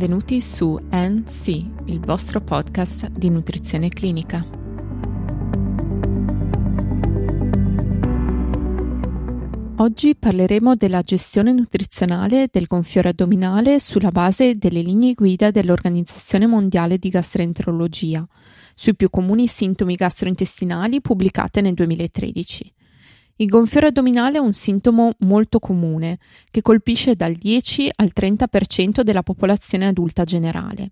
Benvenuti su NC, il vostro podcast di nutrizione clinica. Oggi parleremo della gestione nutrizionale del gonfiore addominale sulla base delle linee guida dell'Organizzazione Mondiale di Gastroenterologia, sui più comuni sintomi gastrointestinali pubblicate nel 2013. Il gonfiore addominale è un sintomo molto comune che colpisce dal 10 al 30% della popolazione adulta generale.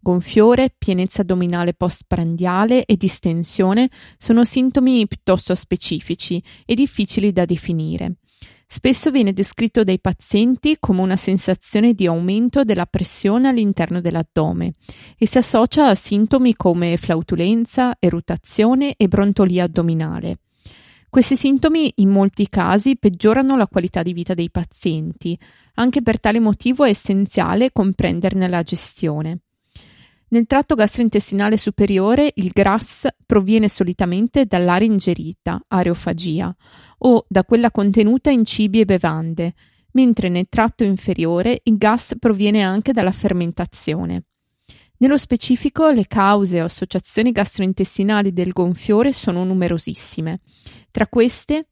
Gonfiore, pienezza addominale postprandiale e distensione sono sintomi piuttosto specifici e difficili da definire. Spesso viene descritto dai pazienti come una sensazione di aumento della pressione all'interno dell'addome e si associa a sintomi come flautulenza, eruttazione e brontolia addominale. Questi sintomi in molti casi peggiorano la qualità di vita dei pazienti, anche per tale motivo è essenziale comprenderne la gestione. Nel tratto gastrointestinale superiore il GRAS proviene solitamente dall'aria ingerita, areofagia, o da quella contenuta in cibi e bevande, mentre nel tratto inferiore il gas proviene anche dalla fermentazione. Nello specifico, le cause o associazioni gastrointestinali del gonfiore sono numerosissime. Tra queste,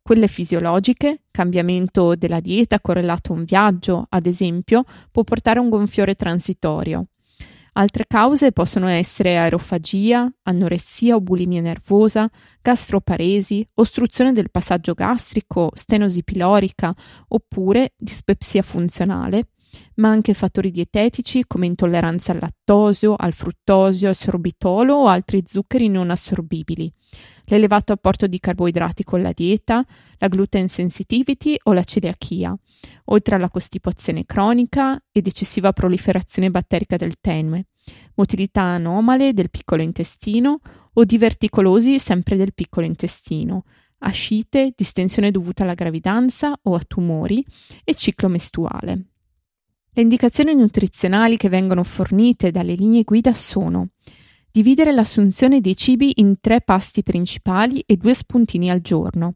quelle fisiologiche, cambiamento della dieta correlato a un viaggio, ad esempio, può portare a un gonfiore transitorio. Altre cause possono essere aerofagia, anoressia o bulimia nervosa, gastroparesi, ostruzione del passaggio gastrico, stenosi pilorica oppure dispepsia funzionale, ma anche fattori dietetici come intolleranza al lattosio, al fruttosio, al sorbitolo o altri zuccheri non assorbibili, l'elevato apporto di carboidrati con la dieta, la gluten sensitivity o la celiachia, oltre alla costipazione cronica ed eccessiva proliferazione batterica del tenue, motilità anomale del piccolo intestino o diverticolosi sempre del piccolo intestino, ascite, distensione dovuta alla gravidanza o a tumori e ciclo mestruale. Le indicazioni nutrizionali che vengono fornite dalle linee guida sono dividere l'assunzione dei cibi in tre pasti principali e due spuntini al giorno.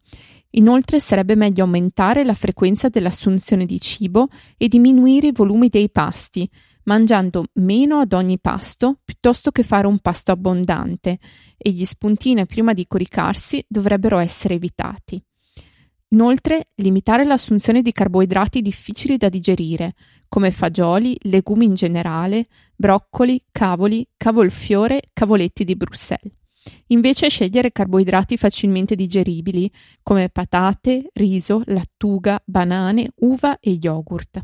Inoltre sarebbe meglio aumentare la frequenza dell'assunzione di cibo e diminuire i volumi dei pasti, mangiando meno ad ogni pasto piuttosto che fare un pasto abbondante, e gli spuntini prima di coricarsi dovrebbero essere evitati. Inoltre, limitare l'assunzione di carboidrati difficili da digerire, come fagioli, legumi in generale, broccoli, cavoli, cavolfiore, cavoletti di Bruxelles. Invece scegliere carboidrati facilmente digeribili, come patate, riso, lattuga, banane, uva e yogurt.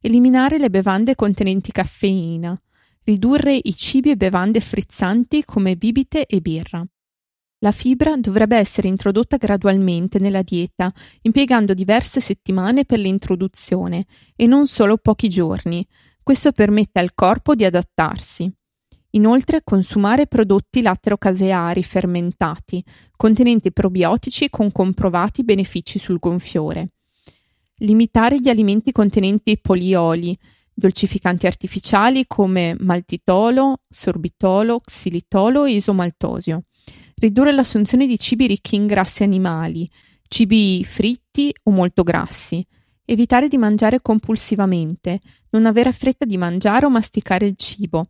Eliminare le bevande contenenti caffeina. Ridurre i cibi e bevande frizzanti come bibite e birra. La fibra dovrebbe essere introdotta gradualmente nella dieta, impiegando diverse settimane per l'introduzione e non solo pochi giorni. Questo permette al corpo di adattarsi. Inoltre consumare prodotti latterocaseari fermentati, contenenti probiotici con comprovati benefici sul gonfiore. Limitare gli alimenti contenenti polioli, dolcificanti artificiali come maltitolo, sorbitolo, xilitolo e isomaltosio ridurre l'assunzione di cibi ricchi in grassi animali, cibi fritti o molto grassi, evitare di mangiare compulsivamente, non avere fretta di mangiare o masticare il cibo,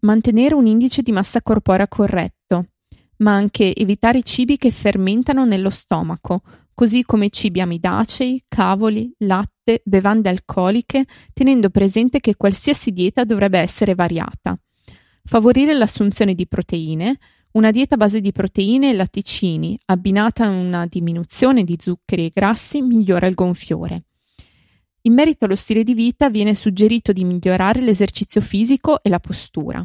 mantenere un indice di massa corporea corretto, ma anche evitare cibi che fermentano nello stomaco, così come cibi amidacei, cavoli, latte, bevande alcoliche, tenendo presente che qualsiasi dieta dovrebbe essere variata. Favorire l'assunzione di proteine, una dieta a base di proteine e latticini, abbinata a una diminuzione di zuccheri e grassi, migliora il gonfiore. In merito allo stile di vita viene suggerito di migliorare l'esercizio fisico e la postura.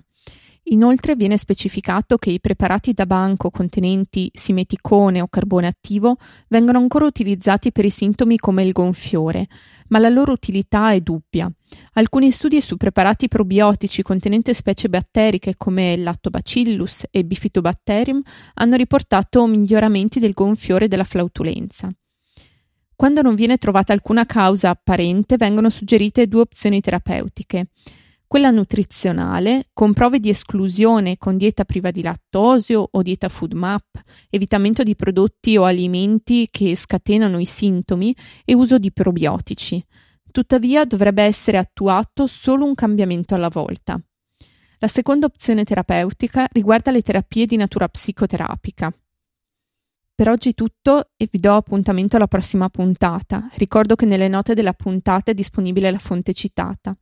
Inoltre viene specificato che i preparati da banco contenenti simeticone o carbone attivo vengono ancora utilizzati per i sintomi come il gonfiore, ma la loro utilità è dubbia. Alcuni studi su preparati probiotici contenenti specie batteriche come Lactobacillus e Bifidobacterium hanno riportato miglioramenti del gonfiore e della flautulenza. Quando non viene trovata alcuna causa apparente, vengono suggerite due opzioni terapeutiche quella nutrizionale, con prove di esclusione con dieta priva di lattosio o dieta food map, evitamento di prodotti o alimenti che scatenano i sintomi e uso di probiotici. Tuttavia dovrebbe essere attuato solo un cambiamento alla volta. La seconda opzione terapeutica riguarda le terapie di natura psicoterapica. Per oggi è tutto e vi do appuntamento alla prossima puntata. Ricordo che nelle note della puntata è disponibile la fonte citata.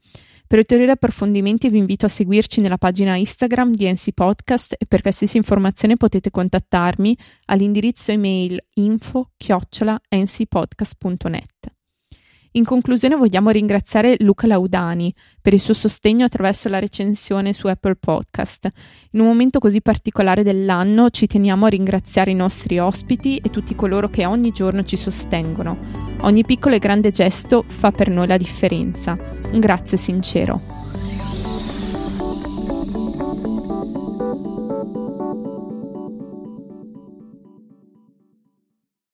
Per ulteriori approfondimenti vi invito a seguirci nella pagina Instagram di NC Podcast e per qualsiasi informazione potete contattarmi all'indirizzo email info-ncpodcast.net. In conclusione vogliamo ringraziare Luca Laudani per il suo sostegno attraverso la recensione su Apple Podcast. In un momento così particolare dell'anno ci teniamo a ringraziare i nostri ospiti e tutti coloro che ogni giorno ci sostengono. Ogni piccolo e grande gesto fa per noi la differenza. Un grazie sincero.